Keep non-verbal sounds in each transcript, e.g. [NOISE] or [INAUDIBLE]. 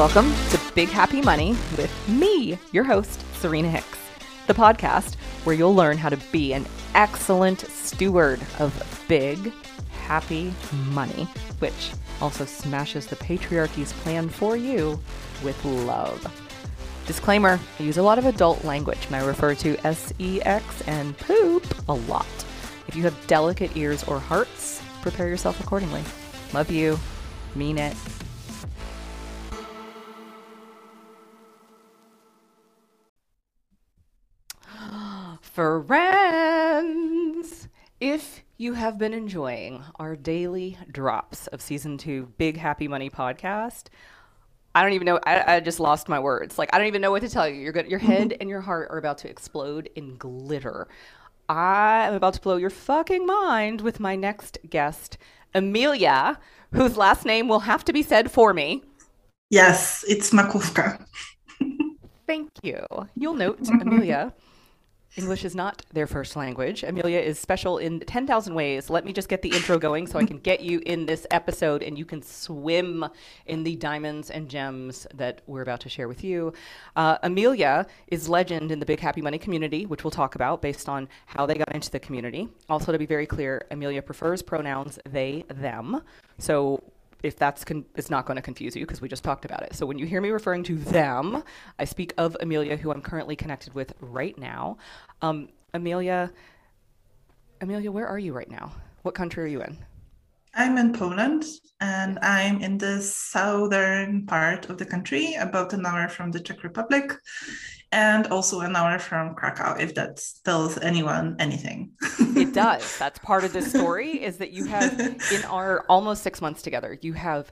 Welcome to Big Happy Money with me, your host, Serena Hicks, the podcast where you'll learn how to be an excellent steward of big, happy money, which also smashes the patriarchy's plan for you with love. Disclaimer I use a lot of adult language and I refer to sex and poop a lot. If you have delicate ears or hearts, prepare yourself accordingly. Love you. Mean it. Friends! If you have been enjoying our daily drops of season two Big Happy Money podcast, I don't even know. I, I just lost my words. Like I don't even know what to tell you. Your good, your head [LAUGHS] and your heart are about to explode in glitter. I am about to blow your fucking mind with my next guest, Emilia, whose last name will have to be said for me. Yes, it's Makówka. [LAUGHS] Thank you. You'll note, Emilia, English is not their first language. Emilia is special in 10,000 ways. Let me just get the intro going so I can get you in this episode and you can swim in the diamonds and gems that we're about to share with you. Uh, Emilia is legend in the Big Happy Money community, which we'll talk about based on how they got into the community. Also, to be very clear, Emilia prefers pronouns they, them. So if that's con- it's not going to confuse you because we just talked about it. So when you hear me referring to them, I speak of Emilia, who I'm currently connected with right now. Um, Emilia, Emilia, where are you right now? What country are you in? I'm in Poland and I'm in the southern part of the country, about an hour from the Czech Republic and also an hour from Krakow, if that tells anyone anything. it does. [LAUGHS] That's part of the story is that you have, in our almost six months together, you have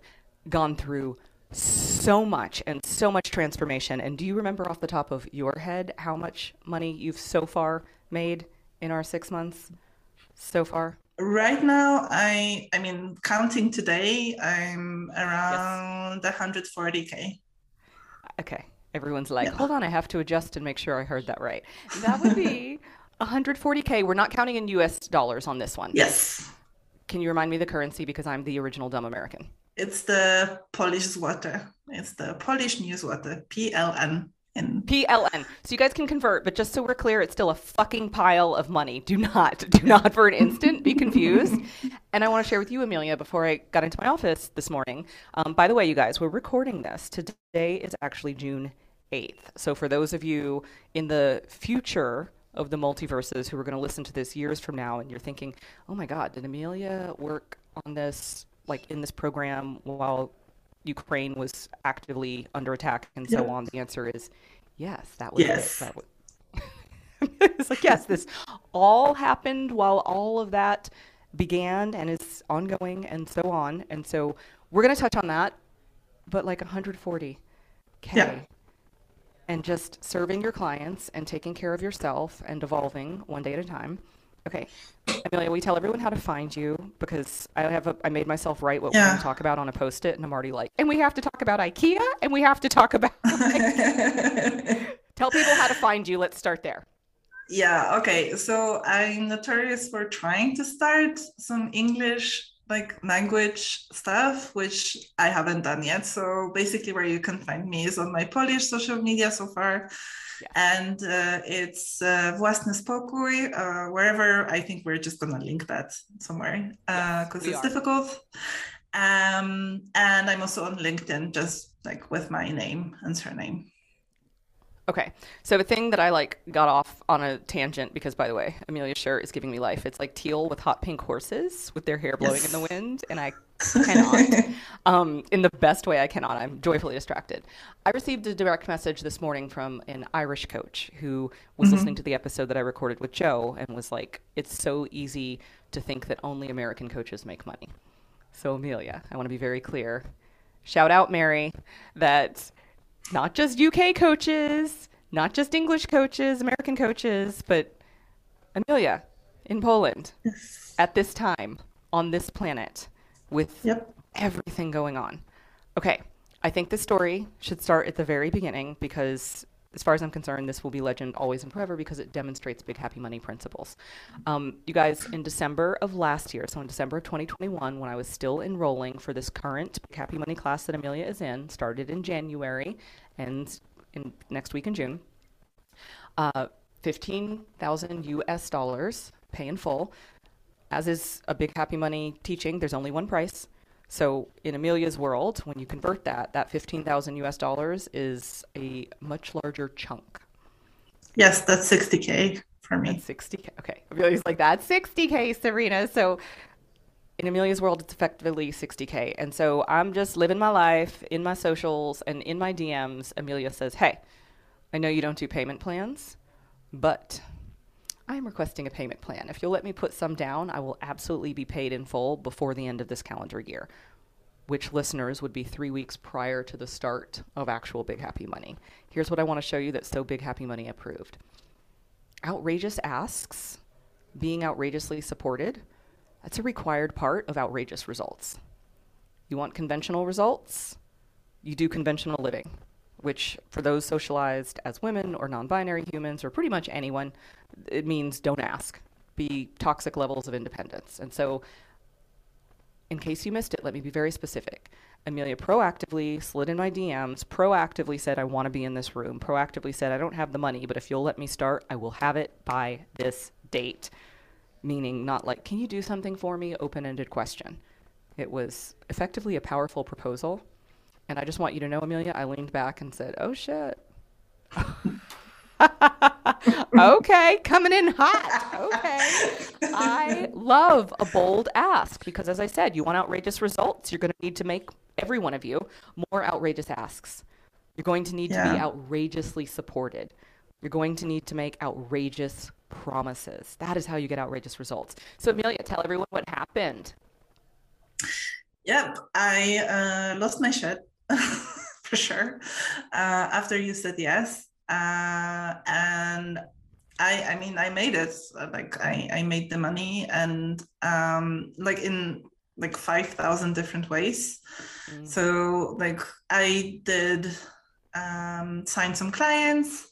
gone through so much and so much transformation. And do you remember off the top of your head how much money you've so far made in our six months so far? Right now, I I mean, counting today, I'm around yes. 140k. Okay, everyone's like, yeah. hold on, I have to adjust and make sure I heard that right. That would be [LAUGHS] 140k. We're not counting in U.S. dollars on this one. Yes. Can you remind me the currency because I'm the original dumb American? It's the Polish złoty. It's the Polish new złoty. PLN. In... PLN. So you guys can convert, but just so we're clear, it's still a fucking pile of money. Do not, do not for an instant be confused. [LAUGHS] and I want to share with you, Emilia, before I got into my office this morning. Um, by the way, you guys, we're recording this. Today is actually June 8th. So for those of you in the future of the multiverses who are going to listen to this years from now and you're thinking, oh my God, did Emilia work on this, like in this program while Ukraine was actively under attack and so on? The answer is yes. That was yes. It. That was... [LAUGHS] it's like yes, this all happened while all of that began and is ongoing and so on. And so we're going to touch on that, but like 140k. Yeah. And just serving your clients and taking care of yourself and evolving one day at a time. Okay, Emilia, we tell everyone how to find you because I have a, I made myself write what yeah. we're going to talk about on a post-it, and I'm already like, and we have to talk about IKEA, and we have to talk about. [LAUGHS] [LAUGHS] Tell people how to find you. Let's start there. Yeah. Okay. So I'm notorious for trying to start some English like language stuff, which I haven't done yet. So basically, where you can find me is on my Polish social media so far. Yeah. And uh, it's uh, Własny Spokój, uh, wherever I think we're just going to link that somewhere because yes, it's are. difficult. Um, and I'm also on LinkedIn, just like with my name and surname. Okay. So the thing that I like got off on a tangent because by the way, Emilia's shirt is giving me life. It's like teal with hot pink horses with their hair blowing yes. in the wind and I [LAUGHS] cannot um, in the best way I cannot. I'm joyfully distracted. I received a direct message this morning from an Irish coach who was mm-hmm. listening to the episode that I recorded with Joe and was like, "It's so easy to think that only American coaches make money." So Emilia, I want to be very clear. Shout out Mary that not just UK coaches, not just English coaches, American coaches, but Emilia in Poland yes. at this time on this planet with yep. everything going on. Okay, I think the story should start at the very beginning because as far as I'm concerned, this will be legend always and forever because it demonstrates big happy money principles. Um, you guys, in December of last year, so in December of 2021, when I was still enrolling for this current big happy money class that Emilia is in, started in January and in next week in June, uh, 15,000 US dollars, pay in full. As is a big happy money teaching, there's only one price. So in Emilia's world, when you convert that, that 15,000 US dollars is a much larger chunk. Yes, that's 60K for me. That's 60K. Okay. Emilia's like, that's 60K, Serena. So in Emilia's world, it's effectively 60K. And so I'm just living my life in my socials and in my DMs. Emilia says, Hey, I know you don't do payment plans, but I am requesting a payment plan. If you'll let me put some down, I will absolutely be paid in full before the end of this calendar year, which listeners would be three weeks prior to the start of actual Big Happy Money. Here's what I want to show you that's so Big Happy Money approved outrageous asks, being outrageously supported, that's a required part of outrageous results. You want conventional results? You do conventional living which for those socialized as women or non-binary humans or pretty much anyone, it means don't ask. Be toxic levels of independence. And so in case you missed it, let me be very specific. Emilia proactively slid in my DMs, proactively said, I want to be in this room, proactively said, I don't have the money, but if you'll let me start, I will have it by this date. Meaning, not like, can you do something for me? Open ended question. It was effectively a powerful proposal and I just want you to know, Emilia, I leaned back and said, oh shit. [LAUGHS] okay, coming in hot. Okay. I love a bold ask because, as I said, you want outrageous results. You're going to need to make every one of you more outrageous asks. You're going to need yeah. to be outrageously supported. You're going to need to make outrageous promises. That is how you get outrageous results. So, Emilia, tell everyone what happened. Yep, I uh, lost my shit [LAUGHS] for sure uh, after you said yes uh, and I, I mean, I made it. Like I, I made the money, and um, like in like five thousand different ways. Mm. So like I did um, sign some clients.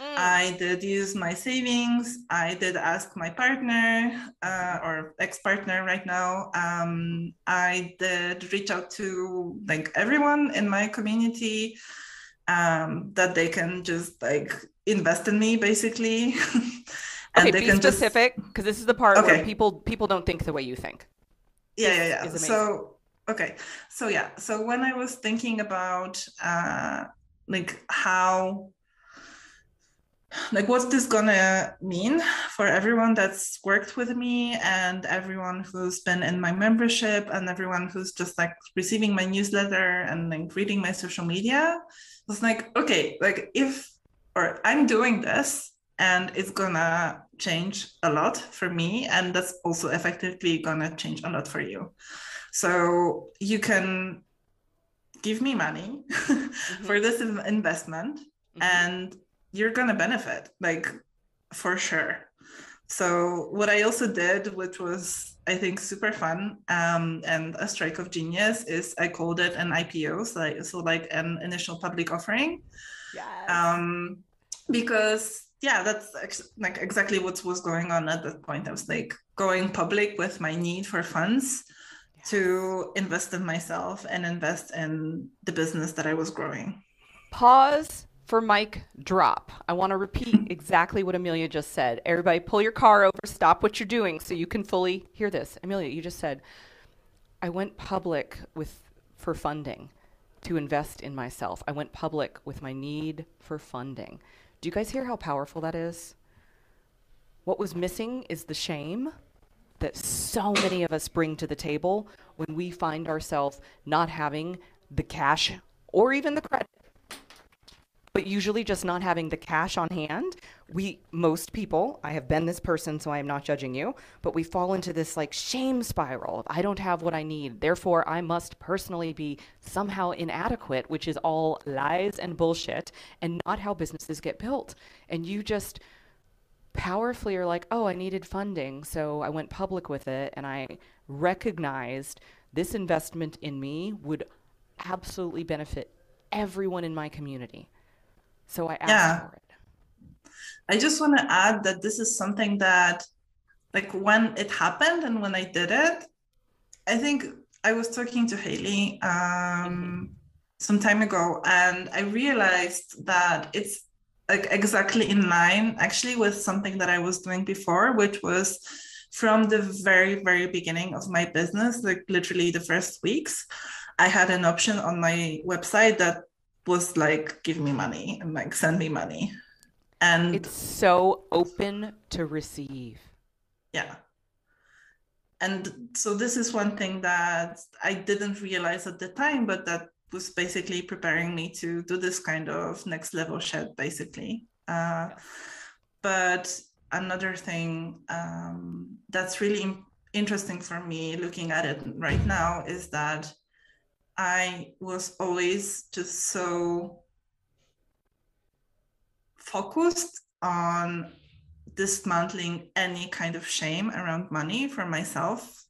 Mm. I did use my savings. I did ask my partner uh, or ex-partner right now. Um, I did reach out to like everyone in my community um, that they can just like invest in me, basically. [LAUGHS] and okay, they be can specific because this is the part okay. where people people don't think the way you think. Yeah, yeah, yeah. So okay, so yeah, so when I was thinking about uh, like how like what's this gonna mean for everyone that's worked with me and everyone who's been in my membership and everyone who's just like receiving my newsletter and like reading my social media it's like okay like if or i'm doing this and it's gonna change a lot for me and that's also effectively gonna change a lot for you so you can give me money [LAUGHS] mm-hmm. for this investment mm-hmm. and you're gonna benefit like for sure. So what i also did which was i think super fun um, and a strike of genius is i called it an ipo so like, so like an initial public offering. Yes. um, because yeah that's ex- like exactly what was going on at that point. I was like going public with my need for funds yes. to invest in myself and invest in the business that i was growing. Pause for mic drop. I want to repeat exactly what Emilia just said. Everybody, pull your car over, stop what you're doing so you can fully hear this. Emilia, you just said, I went public with for funding to invest in myself. I went public with my need for funding. Do you guys hear how powerful that is? What was missing is the shame that so many of us bring to the table when we find ourselves not having the cash or even the credit but usually just not having the cash on hand. We most people i have been this person so i am not judging you but we fall into this like shame spiral of i don't have what i need. Therefore i must personally be somehow inadequate which is all lies and bullshit and not how businesses get built. And you just powerfully are like oh i needed funding so i went public with it and i recognized this investment in me would absolutely benefit everyone in my community So I asked Yeah. for it. I just want to add that this is something that, like, when it happened and when I did it, I think I was talking to Haley um, some time ago, and I realized that it's like exactly in line actually with something that I was doing before, which was from the very, very beginning of my business, like literally the first weeks, I had an option on my website that was like, give me money and like send me money. And It's so open to receive. yeah. And so this is one thing that I didn't realize at the time, but that was basically preparing me to do this kind of next level shed, basically. Uh, but another thing um, that's really interesting for me looking at it right now is that I was always just so focused on dismantling any kind of shame around money for myself.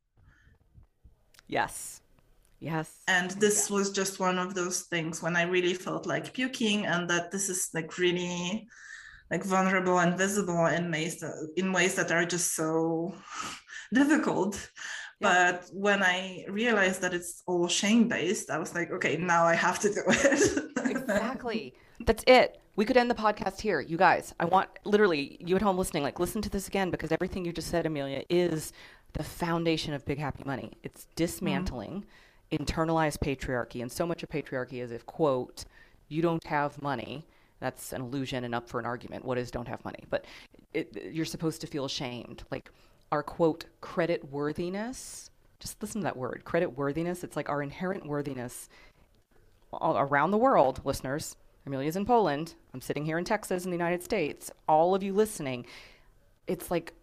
Yes. Yes. And this was just one of those things when I really felt like puking and that this is like really like vulnerable and visible in ways that, in ways that are just so [LAUGHS] difficult. Yeah. But when I realized that it's all shame based, I was like, okay, now I have to do it. [LAUGHS] Exactly. That's it. We could end the podcast here. You guys, I want literally you at home listening, like listen to this again because everything you just said, Emilia, is the foundation of Big Happy Money. It's dismantling mm-hmm. internalized patriarchy. And so much of patriarchy is if, quote, you don't have money. That's an illusion and up for an argument. What is don't have money? But it, you're supposed to feel ashamed. Like our quote, credit worthiness. Just listen to that word, credit worthiness. It's like our inherent worthiness all around the world, listeners. Emilia's in Poland. I'm sitting here in Texas in the United States. All of you listening, it's like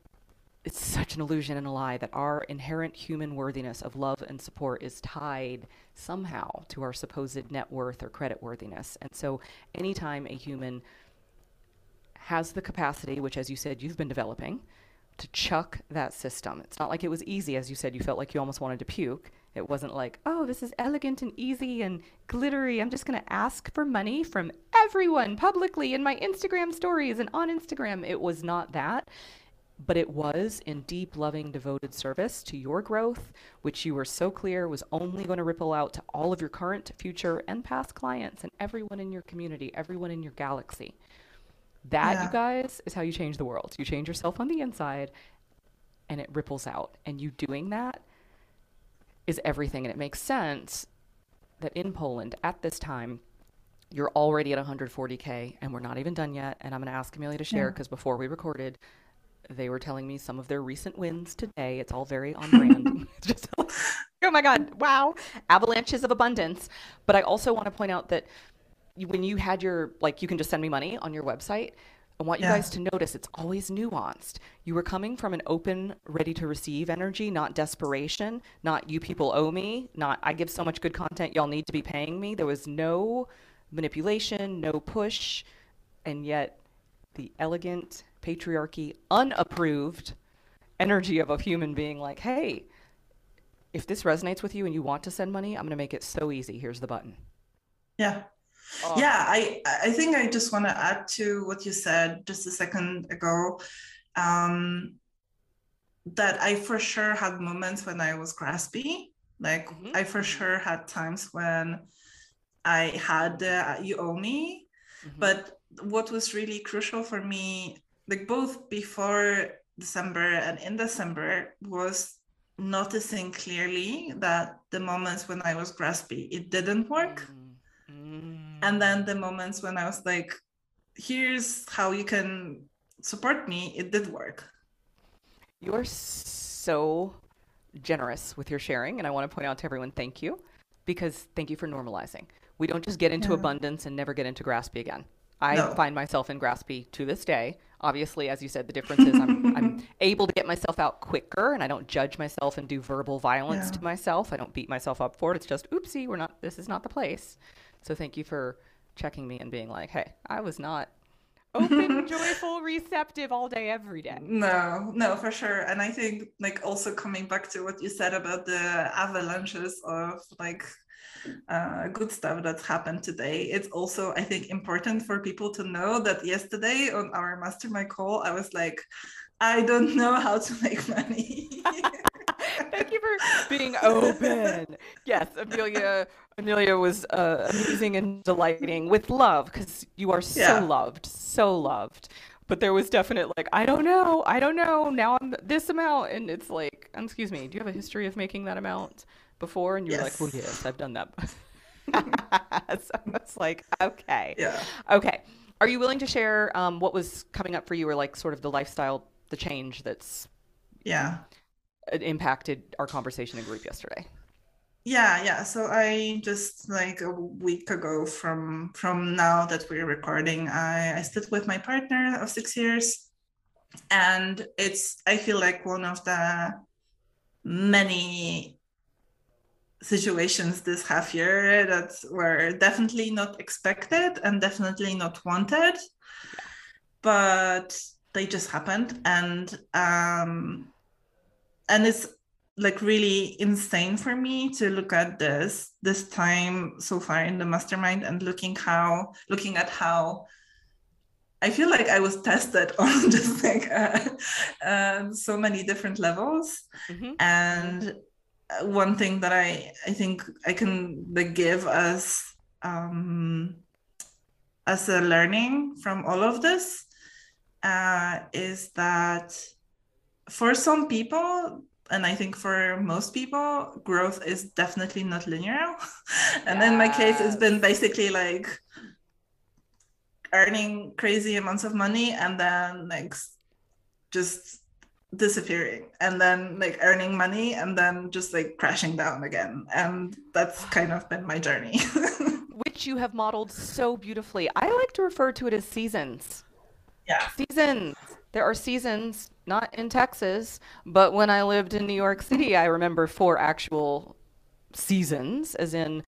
it's such an illusion and a lie that our inherent human worthiness of love and support is tied somehow to our supposed net worth or credit worthiness. And so anytime a human has the capacity, which as you said you've been developing, to chuck that system. It's not like it was easy, as you said, you felt like you almost wanted to puke. It wasn't like, oh, this is elegant and easy and glittery. I'm just going to ask for money from everyone publicly in my Instagram stories and on Instagram. It was not that, but it was in deep, loving, devoted service to your growth, which you were so clear was only going to ripple out to all of your current, future, and past clients and everyone in your community, everyone in your galaxy. That, Yeah. you guys, is how you change the world. You change yourself on the inside and it ripples out. And you doing that is everything. And it makes sense that in Poland at this time, you're already at 140K and we're not even done yet. And I'm going to ask Emilia to share Yeah. because before we recorded, they were telling me some of their recent wins today. It's all very on [LAUGHS] brand. [LAUGHS] Just oh my God, wow. Avalanches of abundance. But I also want to point out that when you had your, like, you can just send me money on your website. I want you Yeah. guys to notice it's always nuanced. You were coming from an open, ready to receive energy, not desperation, not you people owe me, not I give so much good content, y'all need to be paying me. There was no manipulation, no push, and yet the elegant patriarchy, unapproved energy of a human being like, hey, if this resonates with you and you want to send money, I'm going to make it so easy. Here's the button. yeah. Oh, Yeah, I I think I just want to add to what you said just a second ago. Um, that I for sure had moments when I was graspy. Like Mhm, I for mhm. sure had times when I had uh, you owe me. Mhm. But what was really crucial for me, like both before December and in December, was noticing clearly that the moments when I was graspy, it didn't work Mm, and then the moments when i was like here's how you can support me it did work You are so generous with your sharing, and I want to point out to everyone thank you because thank you for normalizing. We don't just get into Yeah. abundance and never get into graspy again. I No. find myself in graspy to this day. Obviously, as you said, the difference is I'm, I'm [LAUGHS] able to get myself out quicker and I don't judge myself and do verbal violence Yeah. to myself. I don't beat myself up for it. It's just, oopsie, we're not, this is not the place. So thank you for checking me and being like, hey, I was not open, [LAUGHS] joyful, receptive all day, every day. No, no, for sure. And I think like also coming back to what you said about the avalanches of like uh, good stuff that's happened today. It's also, I think, important for people to know that yesterday on our mastermind call, I was like, I don't know how to make money. [LAUGHS] Thank you for being [LAUGHS] open. Yes, Emilia. Emilia was uh, amazing and delighting with love because you are so yeah. loved, so loved. But there was definite like, I don't know, I don't know. Now I'm this amount, and it's like, excuse me, do you have a history of making that amount before? And you're yes. like, well, yes, I've done that. [LAUGHS] [LAUGHS] so it's like, okay, yeah, okay. Are you willing to share um, what was coming up for you, or like sort of the lifestyle, the change that's yeah impacted our conversation in group yesterday? Yeah, yeah. So I just like a week ago from from now that we're recording, I, I stood with my partner of six years. And it's I feel like one of the many situations this half year that were definitely not expected and definitely not wanted. But they just happened and um and it's like really insane for me to look at this this time so far in the mastermind and looking how looking at how I feel like I was tested [LAUGHS] on just like uh, uh, so many different levels, mm-hmm. and one thing that I I think I can like, give us um, as a learning from all of this uh, is that for some people and I think for most people, growth is definitely not linear. [LAUGHS] and yes. in my case, it's been basically like earning crazy amounts of money and then like just disappearing and then like earning money and then just like crashing down again. And that's kind of been my journey. [LAUGHS] Which you have modeled so beautifully. I like to refer to it as seasons. Yeah. Seasons there are seasons, not in Texas, but when I lived in New York City, I remember four actual seasons, as in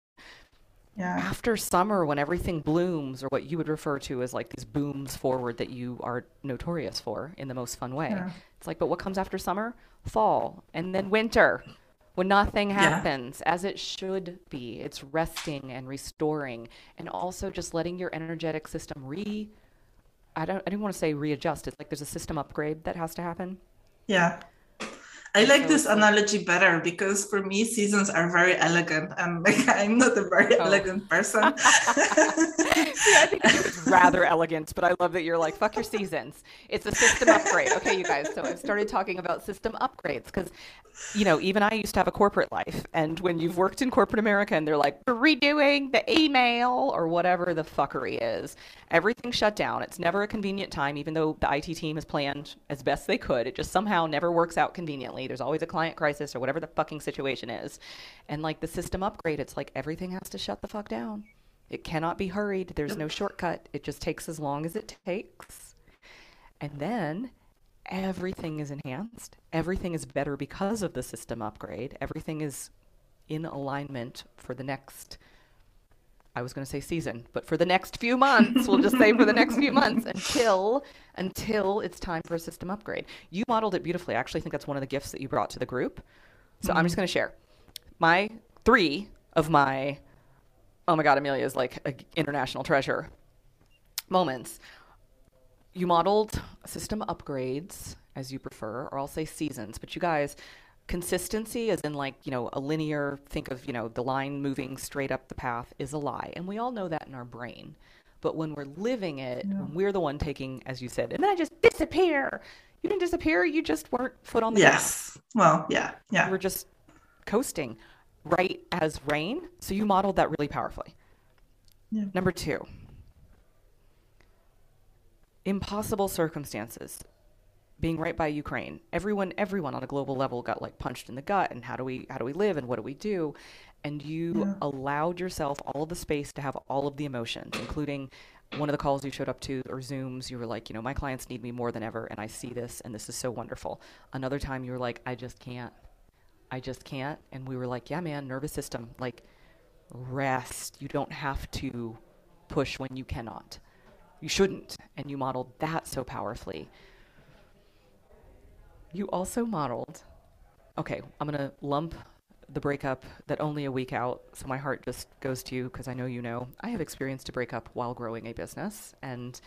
yeah. after summer when everything blooms, or what you would refer to as like these booms forward that you are notorious for in the most fun way. Yeah. It's like, but what comes after summer? Fall, and then winter when nothing happens yeah. as it should be. It's resting and restoring, and also just letting your energetic system re I don't I didn't want to say readjust. It's like there's a system upgrade that has to happen. Yeah. I like this analogy better because for me seasons are very elegant and [LAUGHS] like I'm not a very oh. elegant person. [LAUGHS] I think it's [LAUGHS] rather elegant, but I love that you're like fuck your seasons. It's a system upgrade. Okay, you guys. So I've started talking about system upgrades because you know, even I used to have a corporate life. And when you've worked in corporate America and they're like, redoing the email or whatever the fuckery is, everything shut down. It's never a convenient time, even though the IT team has planned as best they could. It just somehow never works out conveniently. There's always a client crisis or whatever the fucking situation is. And like the system upgrade, it's like everything has to shut the fuck down. It cannot be hurried. There's no shortcut. It just takes as long as it takes. And then everything is enhanced. Everything is better because of the system upgrade. Everything is in alignment for the next I was going to say season, but for the next few months, we'll just say for the next few months until until it's time for a system upgrade. You modeled it beautifully. I actually think that's one of the gifts that you brought to the group. So mm-hmm. I'm just going to share my three of my oh my god, Emilia is like an international treasure moments you modeled system upgrades as you prefer, or I'll say seasons, but you guys, consistency as in like, you know, a linear, think of, you know, the line moving straight up the path is a lie. And we all know that in our brain. But when we're living it, yeah. we're the one taking, as you said, and then I just disappear. You didn't disappear, you just weren't foot on the yes. Well, yeah, yeah. we're just coasting right as rain. So you modeled that really powerfully. Yeah. Number two, impossible circumstances being right by Ukraine. Everyone everyone on a global level got like punched in the gut and how do we how do we live and what do we do? And you yeah. allowed yourself all of the space to have all of the emotions, including one of the calls you showed up to or Zooms, you were like, you know, my clients need me more than ever and I see this and this is so wonderful. Another time you were like, I just can't. I just can't. And we were like, yeah, man, nervous system, like rest. You don't have to push when you cannot you shouldn't. And you modeled that so powerfully. You also modeled, okay, I'm going to lump the breakup that only a week out, so my heart just goes to you because I know you know. I have experienced a breakup while growing a business, and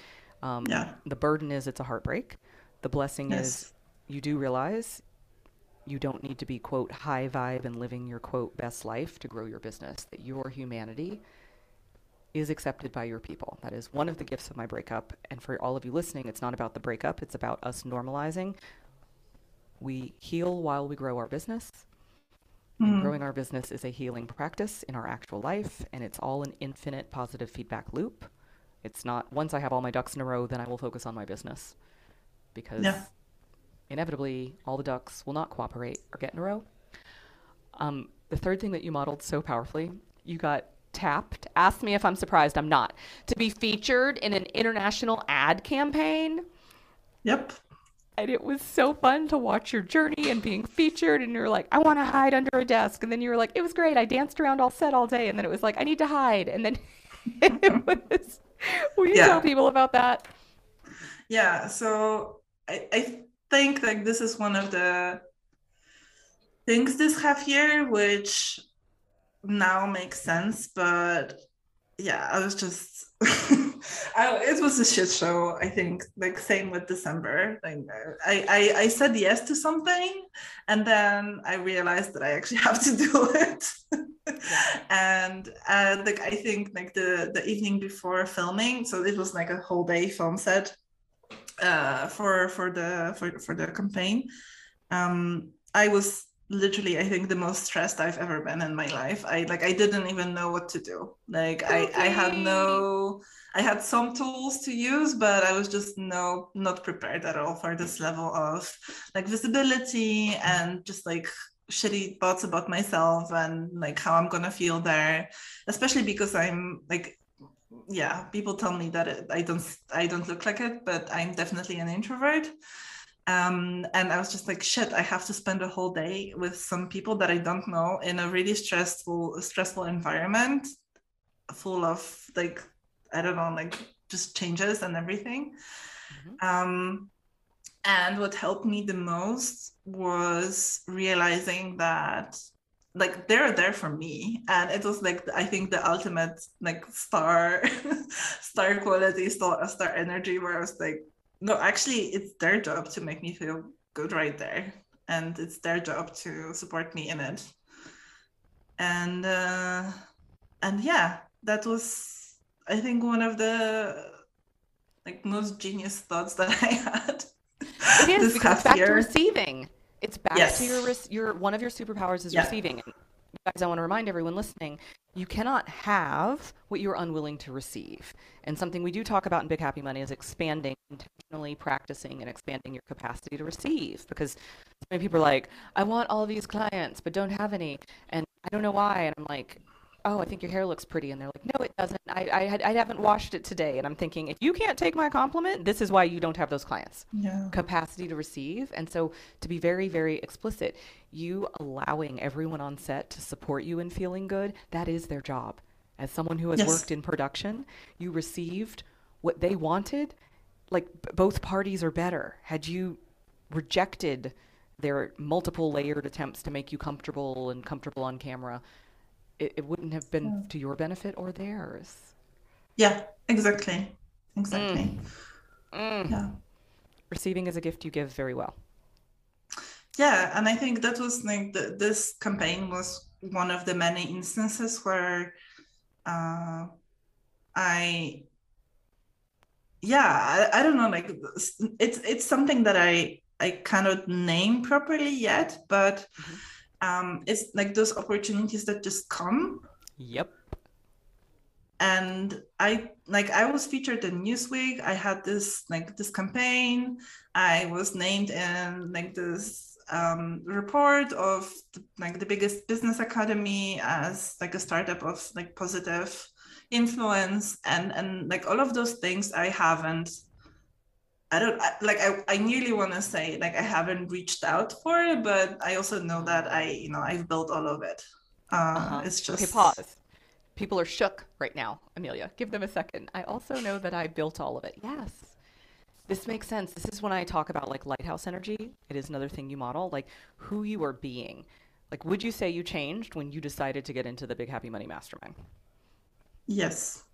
um, yeah. the burden is it's a heartbreak. The blessing yes. is you do realize you don't need to be, quote, high vibe and living your, quote, best life to grow your business, that your humanity is accepted by your people. That is one of the gifts of my breakup. And for all of you listening, it's not about the breakup, it's about us normalizing. We heal while we grow our business. Mm. Growing our business is a healing practice in our actual life, and it's all an infinite positive feedback loop. It's not once I have all my ducks in a row, then I will focus on my business. Because yeah. inevitably, all the ducks will not cooperate or get in a row. Um, the third thing that you modeled so powerfully, you got tapped. Ask me if I'm surprised. I'm not. To be featured in an international ad campaign. Yep and it was so fun to watch your journey and being featured and you're like i want to hide under a desk. And then you were like it was great. I danced around all set all day. And then it was like i need to hide. And then [LAUGHS] it was will you yeah. tell people about that? Yeah so I, I think like this is one of the things this half year which now makes sense but yeah i was just [LAUGHS] I, it was a shit show. I think like same with December. Like I, I I said yes to something, and then I realized that I actually [LAUGHS] have to do it. yeah. [LAUGHS] And uh, like I think like the the evening before filming, so it was like a whole day film set uh, for for the for for the campaign. Um, I was literally i think the most stressed i've ever been in my life. I like i didn't even know what to do. Like okay. i i had no I had some tools to use, but I was just no not prepared at all for this level of like visibility and just like shitty thoughts about myself and like how I'm gonna feel there, especially because I'm like yeah people tell me that it, i don't i don't look like it but i'm definitely an introvert um, and i was just like shit i have to spend a whole day with some people that i don't know in a really stressful stressful environment full of like I don't know, like just changes and everything. Mm-hmm. Um, and what helped me the most was realizing that like they're there for me and it was like i think the ultimate like star [LAUGHS] star quality star, star energy where i was like no actually it's their job to make me feel good right there and it's their job to support me in it and uh and yeah that was I think one of the like most genius thoughts that [LAUGHS] I had. It is because it's back year. to receiving. It's back yes. to your your one of your superpowers is yeah. receiving. Guys, I want to remind everyone listening, you cannot have what you're unwilling to receive. And something we do talk about in Big Happy Money is expanding, intentionally practicing and expanding your capacity to receive. Because so many people are like, I want all these clients, but don't have any. And I don't know why. And I'm like, oh, I think your hair looks pretty. And they're like, no, it doesn't. I, I, had, I haven't washed it today. And I'm thinking, if you can't take my compliment, this is why you don't have those clients. Yeah. Capacity to receive. And so to be very, very explicit, you allowing everyone on set to support you in feeling good, that is their job. As someone who has yes. worked in production, you received what they wanted. Like both parties are better. Had you rejected their multiple layered attempts to make you comfortable and comfortable on camera, it, it wouldn't have been yeah. to your benefit or theirs. Yeah, exactly. Exactly. Mm. Mm. Yeah. Receiving is a gift you give very well. Yeah, and I think that was like the, this campaign was one of the many instances where uh, I yeah I, I, don't know like it's it's something that i i cannot name properly yet but mm-hmm um, it's like those opportunities that just come. Yep. And I like I was featured in Newsweek. I had this like this campaign. I was named in like this um, report of the, like the biggest business academy as like a startup of like positive influence and and like all of those things I haven't I don't I, like I, I nearly want to say like I haven't reached out for it, but I also know that I you know I've built all of it. Uh, uh-huh. It's just okay. Pause. People are shook right now, Emilia. Give them a second. I also know that I built all of it. Yes. This makes sense. This is when I talk about like lighthouse energy. It is another thing you model, like who you are being. Like, would you say you changed when you decided to get into the Big Happy Money Mastermind? Yes.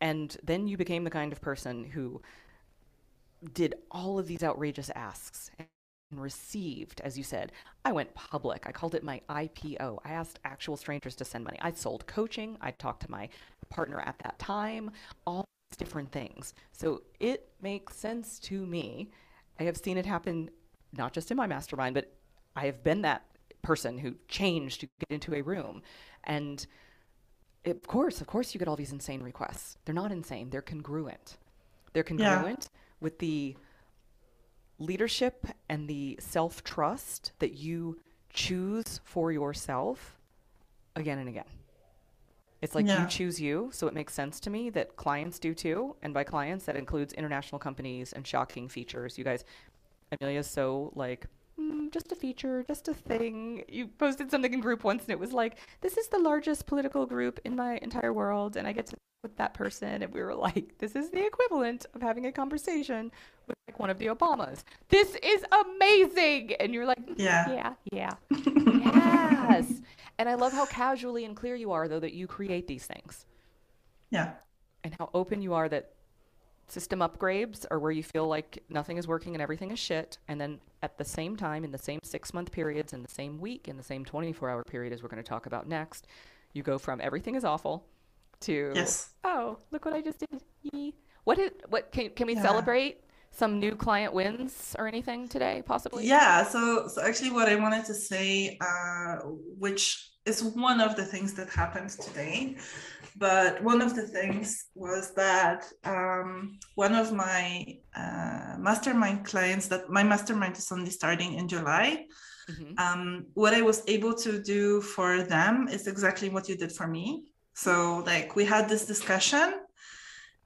And then you became the kind of person who did all of these outrageous asks and received, as you said, I went public. I called it my IPO. I asked actual strangers to send money. I sold coaching. I talked to my partner at that time, all these different things. So it makes sense to me. I have seen it happen not just in my mastermind, but I have been that person who changed to get into a room. And of course, of course, you get all these insane requests. They're not insane, they're congruent. They're congruent yeah. With the leadership and the self trust that you choose for yourself again and again. It's like you choose you, so it makes sense to me that clients do too. And by clients, that includes international companies and shocking features. You guys, Emilia's so like, mm, just a feature, just a thing. You posted something in group once and it was like, this is the largest political group in my entire world, and I get to with that person and we were like this is the equivalent of having a conversation with like one of the obamas. This is amazing! And you're like mm, yeah. yeah yeah. [LAUGHS] Yes. And i love how casually and clear you are though that you create these things. Yeah. And how open you are that system upgrades are where you feel like nothing is working and everything is shit. And then at the same time in the same six month periods in the same week in the same 24 hour period as we're going to talk about next you go from everything is awful to yes. oh look what I just did. What did what can can we yeah. celebrate some new client wins or anything today possibly? Yeah. So so actually, what I wanted to say, uh, which is one of the things that happened today, but one of the things was that um, one of my uh, mastermind clients that my mastermind is only starting in July. Mm-hmm. Um, what I was able to do for them is exactly what you did for me. So like we had this discussion.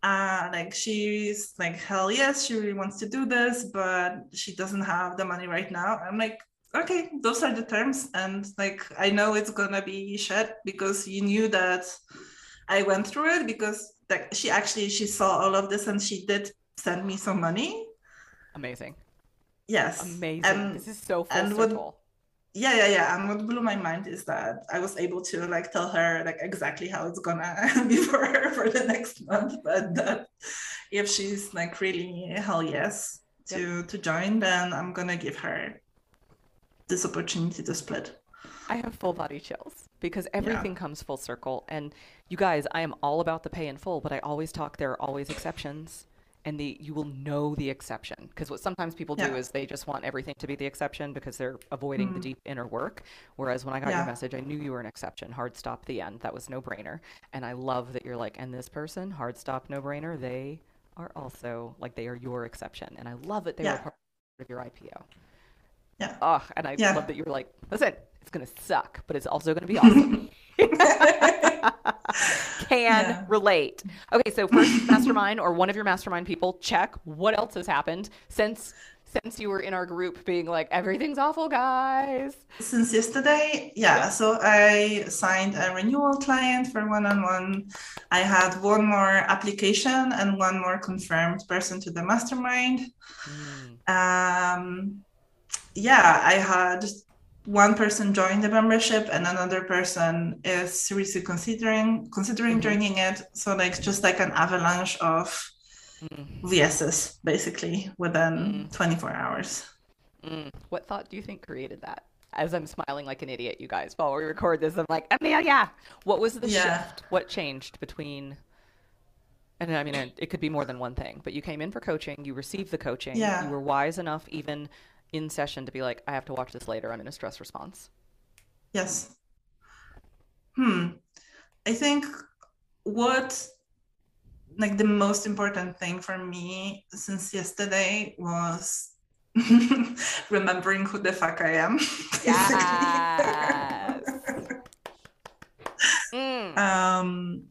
Uh, like she's like, hell yes, she really wants to do this, but she doesn't have the money right now. I'm like, okay, those are the terms. And like I know it's gonna be shit because you knew that I went through it because like she actually she saw all of this and she did send me some money. Amazing. Yes. Amazing. And, this is so full and circle. What, yeah yeah yeah and what blew my mind is that i was able to like tell her like exactly how it's gonna [LAUGHS] be for her for the next month but that if she's like really hell yes to yep. to join then i'm gonna give her this opportunity to split i have full body chills because everything yeah. comes full circle and you guys i am all about the pay in full but i always talk there are always exceptions and the you will know the exception. Because what sometimes people do is they just want everything to be the exception because they're avoiding mm-hmm. the deep inner work. Whereas when i got yeah. your message i knew you were an exception. Hard stop the end. That was no brainer and i love that you're like and this person hard stop no brainer they are also like they are your exception. And i love that they yeah. were part of your ipo yeah. Oh and i love that you were like listen it's gonna suck but it's also gonna be [LAUGHS] awesome [LAUGHS] [LAUGHS] can yeah. relate. Okay, so first mastermind or one of your mastermind people, check. What else has happened since since you were in our group being like everything's awful guys since yesterday yeah so i signed a renewal client for one-on-one i had one more application and one more confirmed person to the mastermind mm. um yeah i had one person joined the membership and another person is seriously considering considering mm-hmm. joining it so like just like an avalanche of mm. vss basically within mm. 24 hours mm. what thought do you think created that as i'm smiling like an idiot you guys while we record this i'm like emilia what was the yeah. shift what changed between and I mean, it could be more than one thing, but you came in for coaching, you received the coaching, yeah. you were wise enough even in session to be like, I have to watch this later. I'm in a stress response? Yes. Hmm. I think what like the most important thing for me since yesterday was [LAUGHS] remembering who the fuck I am. Yes. [LAUGHS] mm. Um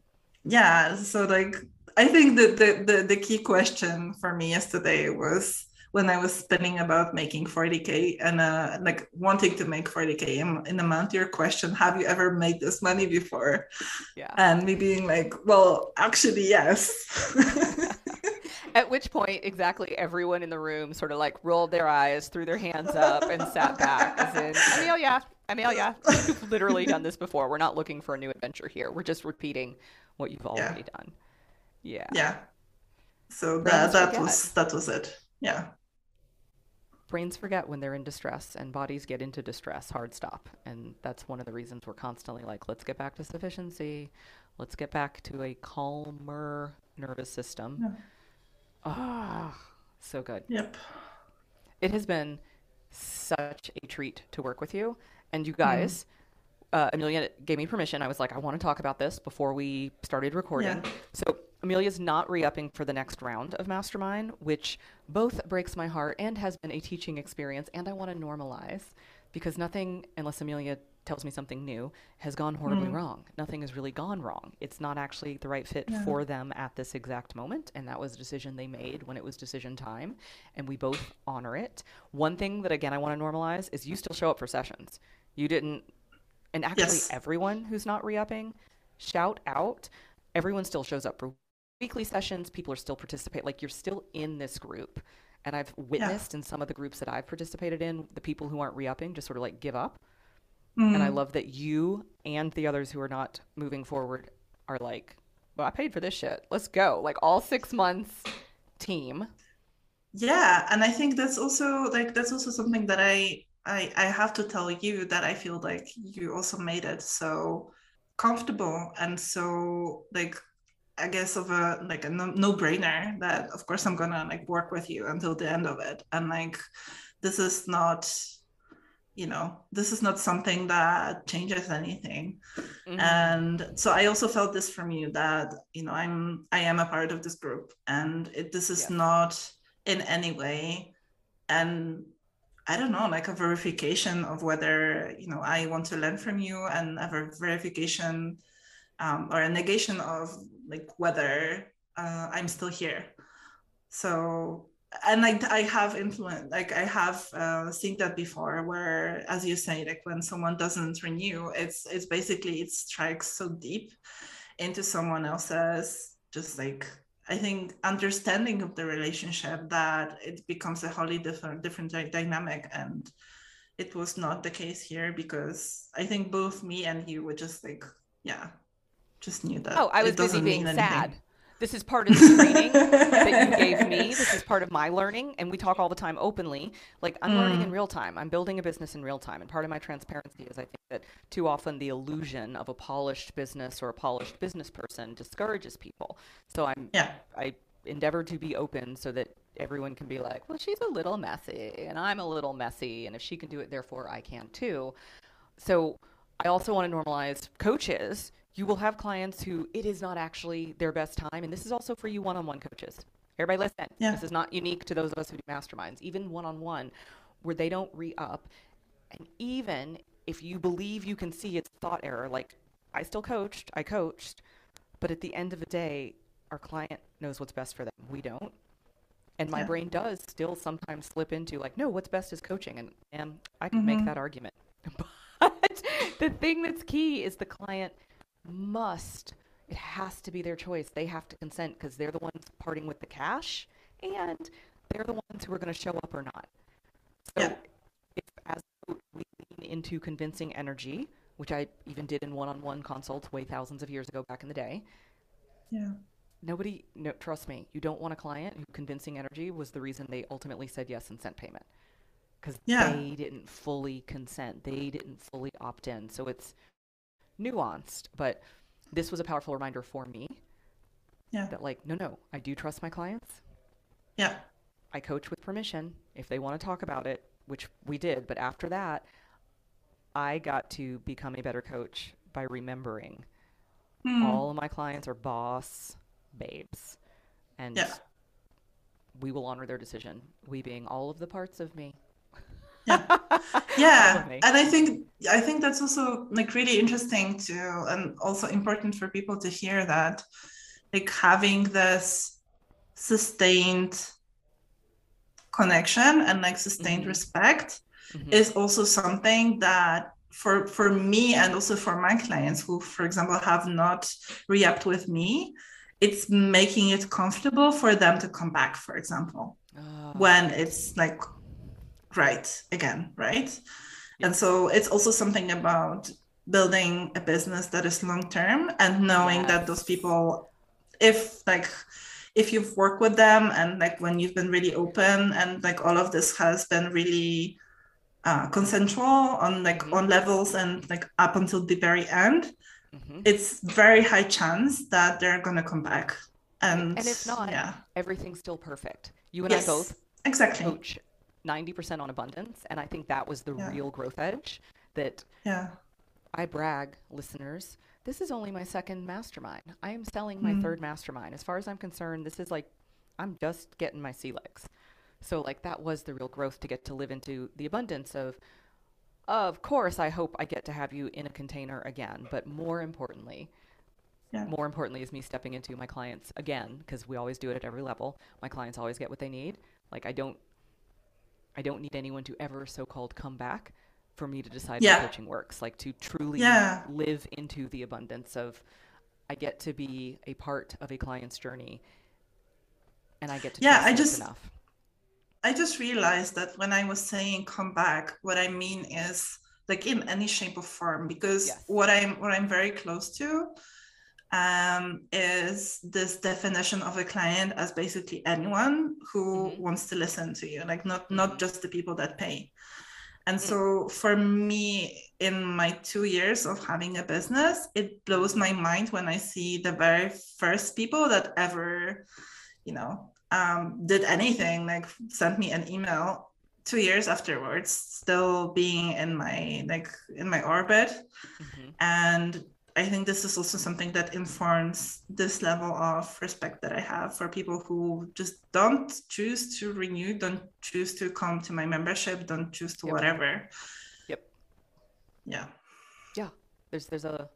yeah, so like I think that the, the the key question for me yesterday was when I was spinning about making 40k and uh, like wanting to make 40k in, in a month. Your question: Have you ever made this money before? Yeah. And me being like, well, actually, yes. [LAUGHS] At which point, exactly everyone in the room sort of like rolled their eyes, threw their hands up, and sat back. As in, Emilia, Emilia, you've literally done this before. We're not looking for a new adventure here. We're just repeating what you've already yeah. done. Yeah. Yeah. So that that was that was it. Yeah. Brains forget when they're in distress, and bodies get into distress. Hard stop, and that's one of the reasons we're constantly like, let's get back to sufficiency. Let's get back to a calmer nervous system. Yeah Ah, so good. Yep. It has been such a treat to work with you. And you guys, mm. uh, Emilia gave me permission. I was like, I want to talk about this before we started recording. Yeah. So Emilia's not re upping for the next round of Mastermind, which both breaks my heart and has been a teaching experience. And I want to normalize because nothing, unless Emilia tells me something new has gone horribly mm. wrong. Nothing has really gone wrong. It's not actually the right fit yeah. for them at this exact moment. And that was a decision they made when it was decision time. And we both honor it. One thing that, again, I want to normalize is you still show up for sessions. You didn't, and actually, yes. everyone who's not re upping, shout out. Everyone still shows up for weekly sessions. People are still participate. Like you're still in this group. And I've witnessed yeah. in some of the groups that I've participated in, the people who aren't re upping just sort of like give up Mm. And I mm. love that you and the others who are not moving forward are like, well, I paid for this shit. Let's go. Like all six months team. Yeah. And I think that's also like, that's also something that I, I, I have to tell you that I feel like you also made it so comfortable and so like I guess of a like a no brainer that of course I'm gonna like work with you until the end of it. And like this is not you know this is not something that changes anything mm-hmm. and so i also felt this from you that you know i'm i am a part of this group and it, this is not in any way and i don't know like a verification of whether you know i want to learn from you and a verification um, or a negation of like whether uh, i'm still here. So and like I have influence, like I have uh, seen that before, where as you say, like when someone doesn't renew, it's it's basically it strikes so deep into someone else's just like I think understanding of the relationship that it becomes a wholly different different dynamic, and it was not the case here because I think both me and you were just like yeah, just knew that. Oh, I was busy being sad. This is part of the training that you gave me. [LAUGHS] This is part of my learning. And we talk all the time openly. Like, I'm mm. learning in real time. I'm building a business in real time. And part of my transparency is I think that too often the illusion of a polished business or a polished business person discourages people. So I'm, yeah. I endeavor to be open so that everyone can be like, well, she's a little messy and I'm a little messy. And if she can do it, therefore I can too. So I also want to normalize coaches you will have clients who it is not actually their best time. And this is also for you one on one coaches. Everybody listen. Yeah. This is not unique to those of us who do masterminds, even one on one, where they don't re up. And even if you believe you can see it's thought error, like I still coached, I coached, but at the end of the day, our client knows what's best for them. We don't. And my yeah. brain does still sometimes slip into like, no, what's best is coaching. And, and I can mm-hmm. make that argument. [LAUGHS] but the thing that's key is the client must it has to be their choice. They have to consent because they're the ones parting with the cash and they're the ones who are going to show up or not. So yeah. if as we lean into convincing energy which i even did in one-on-one consults way thousands of years ago back in the day. Yeah. Nobody no trust me you don't want a client who convincing energy was the reason they ultimately said yes and sent payment. Because yeah. they didn't fully consent. They didn't fully opt in. So it's nuanced, but this was a powerful reminder for me. Yeah. That like, no, no, I do trust my clients. Yeah. I coach with permission if they want to talk about it, which we did. But after that, I got to become a better coach by remembering mm. all of my clients are boss babes. And yeah. we will honor their decision, we being all of the parts of me yeah [LAUGHS] yeah and i think i think that's also like really interesting to and also important for people to hear that like having this sustained connection and like sustained Mhm. respect Mhm. is also something that for for me and also for my clients who for example have not re-upped with me it's making it comfortable for them to come back for example Oh, when it's like right again right and so it's also something about building a business that is long term and knowing that those people if like if you've worked with them and like when you've been really open and like all of this has been really uh, consensual on like Mhm. on levels and like up until the very end mhm. it's very high chance that they're gonna come back and And if not, yeah everything's still perfect. You and I both exactly coach 90% on abundance, and I think that was the Yeah. real growth edge that yeah I brag, listeners. This is only my second mastermind. I am selling my Mm. third mastermind. As far as I'm concerned, this is like I'm just getting my sea legs. So like that was the real growth to get to live into the abundance of of course I hope I get to have you in a container again, but more importantly, Yeah. more importantly is me stepping into my clients again because we always do it at every level. My clients always get what they need. Like I don't I don't need anyone to ever so-called come back for me to decide Yeah. coaching works. Like to truly Yeah. live into the abundance of I get to be a part of a client's journey and I get to Yeah, I just- enough. I just realized that when I was saying come back, what I mean is like in any shape or form, because Yes. what I'm what I'm very close to um, is this definition of a client as basically anyone who Mhm. wants to listen to you, like not not Mhm. just the people that pay. And Mm. so for me, in my two years of having a business, it blows my mind when I see the very first people that ever, you know, um, did anything, like sent me an email two years afterwards, still being in my like in my orbit. Mhm. And I think this is also something that informs this level of respect that I have for people who just don't choose to renew, don't choose to come to my membership, don't choose to Yep. whatever. Yep. Yeah. Yeah. There's there's a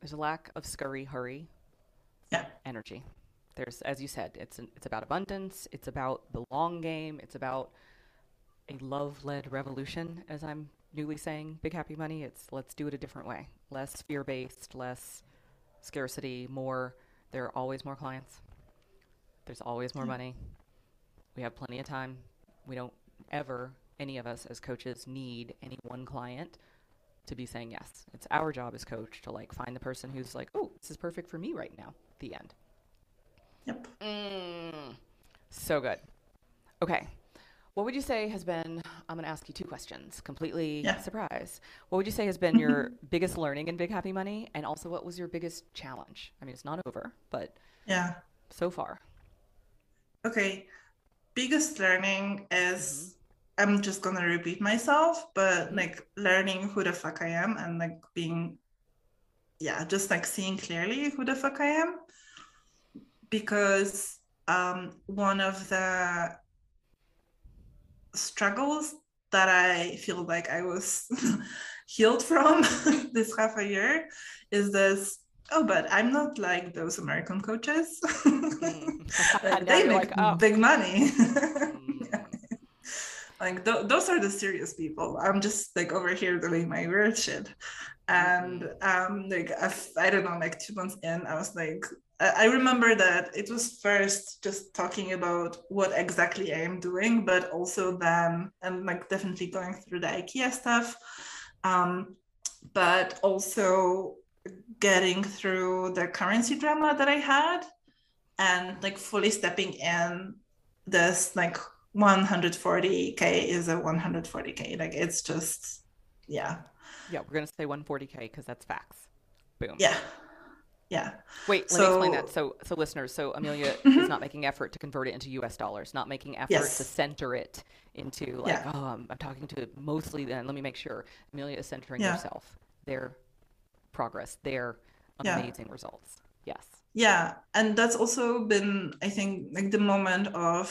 there's a lack of scurry, hurry, Yeah. energy. There's, as you said, it's an, it's about abundance. It's about the long game. It's about a love-led revolution, as I'm newly saying. Big happy money. It's let's do it a different way. Less fear-based, less scarcity, more. There are always more clients. There's always more Yeah. money. We have plenty of time. We don't ever, any of us as coaches, need any one client to be saying yes. It's our job as coach to like find the person who's like, oh, this is perfect for me right now. The end. Yep. Mm, so good. Okay. What would you say has been? I'm going to ask you two questions. Completely Yeah. surprise. What would you say has been your [LAUGHS] biggest learning in Big Happy Money, and also what was your biggest challenge? I mean, it's not over, but Yeah. so far. Okay. Biggest learning is I'm just gonna repeat myself, but Mhm. like learning who the fuck I am and like being yeah, just like seeing clearly who the fuck I am. Because um one of the struggles that I feel like I was [LAUGHS] healed from [LAUGHS] this half a year is this oh but I'm not like those American coaches. Mm. [LAUGHS] Like, they make like, oh. big money. Mm. like th- those are the serious people. I'm just like over here doing my weird shit. And um, like I've, I don't know, like two months in, I was like, I remember that it was first just talking about what exactly I am doing, but also then and like definitely going through the IKEA stuff, um, but also getting through the currency drama that I had and like fully stepping in this like 140k is a 140k like it's just yeah Yeah, we're going to say 140K because that's facts. Boom. yeah yeah Wait, let me explain that. So- So, so listeners, so Emilia [LAUGHS] Mhm. is not making effort to convert it into U.S. dollars, not making effort Yes. to center it into like, Yeah. oh, I'm, I'm talking to mostly. Then let me make sure Emilia is centering Yeah. herself, their progress, their Yeah. amazing results. Yes. yeah and that's also been i think like the moment of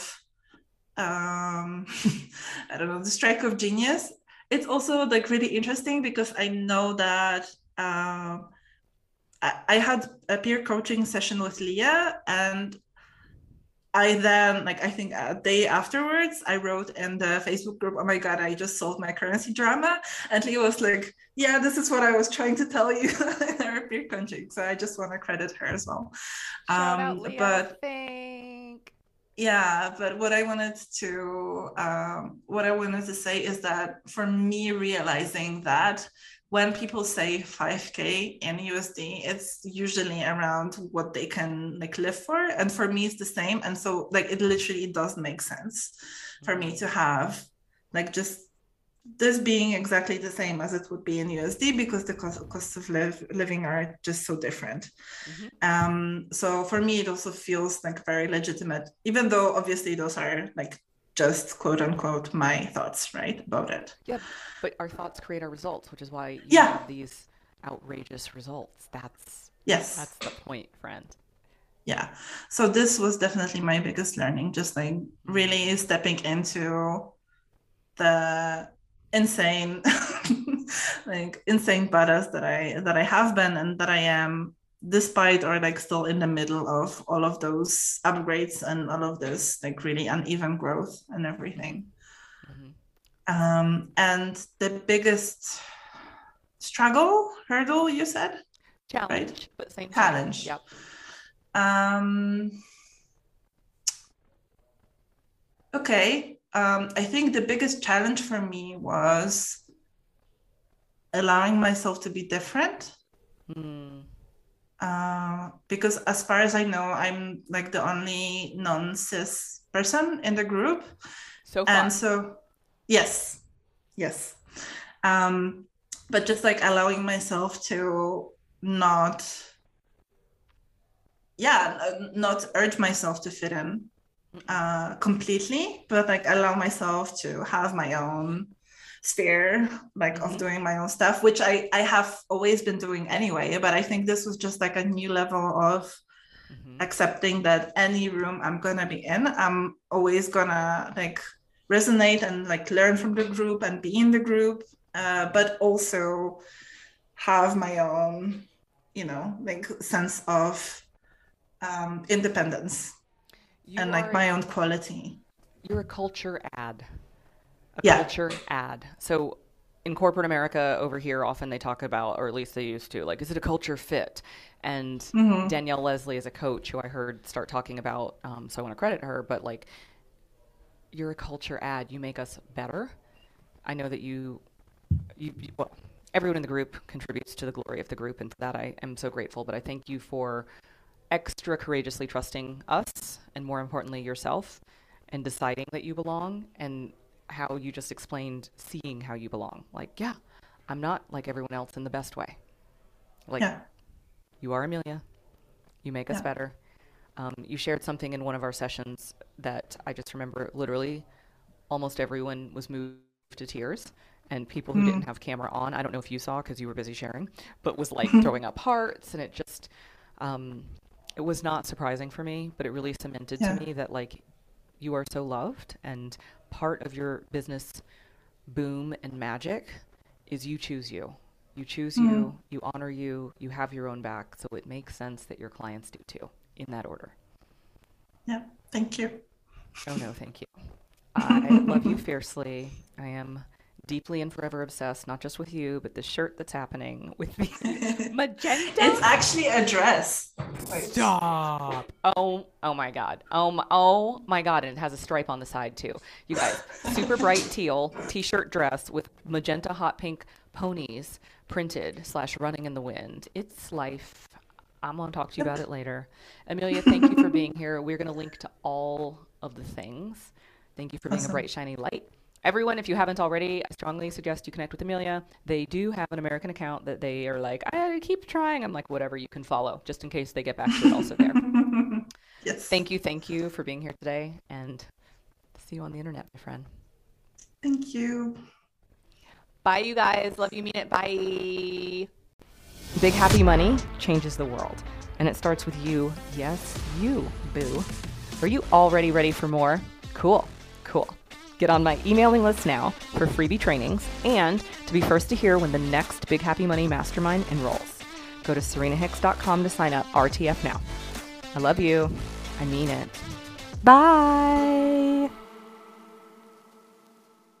um [LAUGHS] i don't know the strike of genius it's also like really interesting because i know that um I, had a peer coaching session with leah and I then, like, I think a day afterwards, I wrote in the Facebook group, oh my God, I just solved my currency drama. And Leo was like, yeah, this is what I was trying to tell you [LAUGHS] in our peer coaching. So I just want to credit her as well. Shout um, out Leo but yeah, but what I wanted to, um, what I wanted to say is that for me, realizing that when people say 5k in usd it's usually around what they can like live for and for me it's the same and so like it literally does make sense for me to have like just this being exactly the same as it would be in USD because the cost, costs of live, living are just so different. Mm-hmm. Um, so for me, it also feels like very legitimate, even though obviously those are like just quote unquote my thoughts right about it. Yeah but our thoughts create our results which is why you yeah. have these outrageous results. That's yes. that's the point friend. Yeah. So this was definitely my biggest learning just like really stepping into the insane [LAUGHS] like insane badass that i that i have been and that i am despite or like still in the middle of all of those upgrades and all of this like really uneven growth and everything. Mm-hmm. um, and the biggest struggle hurdle you said? Challenge right? but same challenge. Yep. Um okay um i think the biggest challenge for me was allowing myself to be different. Mm uh, because as far as I know, I'm like the only non-cis person in the group. So far. And so, yes, yes. Um, but just like allowing myself to not, yeah, not urge myself to fit in uh, completely, but like allow myself to have my own sphere like mm-hmm. of doing my own stuff which i i have always been doing anyway but i think this was just like a new level of mm-hmm. accepting that any room i'm gonna be in i'm always gonna like resonate and like learn from the group and be in the group uh, but also have my own you know like sense of um, independence you and like my own quality you're a culture add a yeah. culture add. So in corporate America over here, often they talk about, or at least they used to, like, is it a culture fit? And mm-hmm. Danielle Leslie is a coach who I heard start talking about. Um, so I want to credit her, but like, you're a culture add. You make us better. I know that you, you, you well, everyone in the group contributes to the glory of the group, and for that I am so grateful. But I thank you for extra courageously trusting us, and more importantly, yourself, and deciding that you belong and how you just explained seeing how you belong. Like, yeah, I'm not like everyone else in the best way. Like, yeah. you are Emilia. You make us better. Um, you shared something in one of our sessions that I just remember literally almost everyone was moved to tears. And people who mm. didn't have camera on, I don't know if you saw because you were busy sharing, but was like [LAUGHS] throwing up hearts. And it just, um, it was not surprising for me, but it really cemented yeah. to me that like you are so loved and part of your business boom and magic is you choose you. You choose mm-hmm. you, you honor you, you have your own back. So it makes sense that your clients do too, in that order. Yeah, thank you. Oh, no, thank you. [LAUGHS] I love you fiercely. I am deeply and forever obsessed, not just with you, but the shirt that's happening with the [LAUGHS] magenta. It's actually a dress. Wait. Stop. Oh, oh my god. Oh my, oh my god, and it has a stripe on the side too. You guys, super bright teal t-shirt dress with magenta hot pink ponies printed slash running in the wind. It's life. I'm gonna talk to you about it later. Emilia, thank you for [LAUGHS] being here. We're gonna link to all of the things. Thank you for being awesome. a bright, shiny light everyone, if you haven't already, I strongly suggest you connect with Emilia. They do have an American account that they are like, I keep trying. I'm like, whatever you can follow, just in case they get back to it also there. [LAUGHS] yes. Thank you. Thank you for being here today. And see you on the internet, my friend. Thank you. Bye, you guys. Love you, mean it. Bye. Big Happy Money changes the world. And it starts with you. Yes, you, boo. Are you already ready for more? Cool. Cool. Get on my emailing list now for freebie trainings and to be first to hear when the next Big Happy Money Mastermind enrolls. Go to serenahicks.com to sign up RTF now. I love you. I mean it. Bye.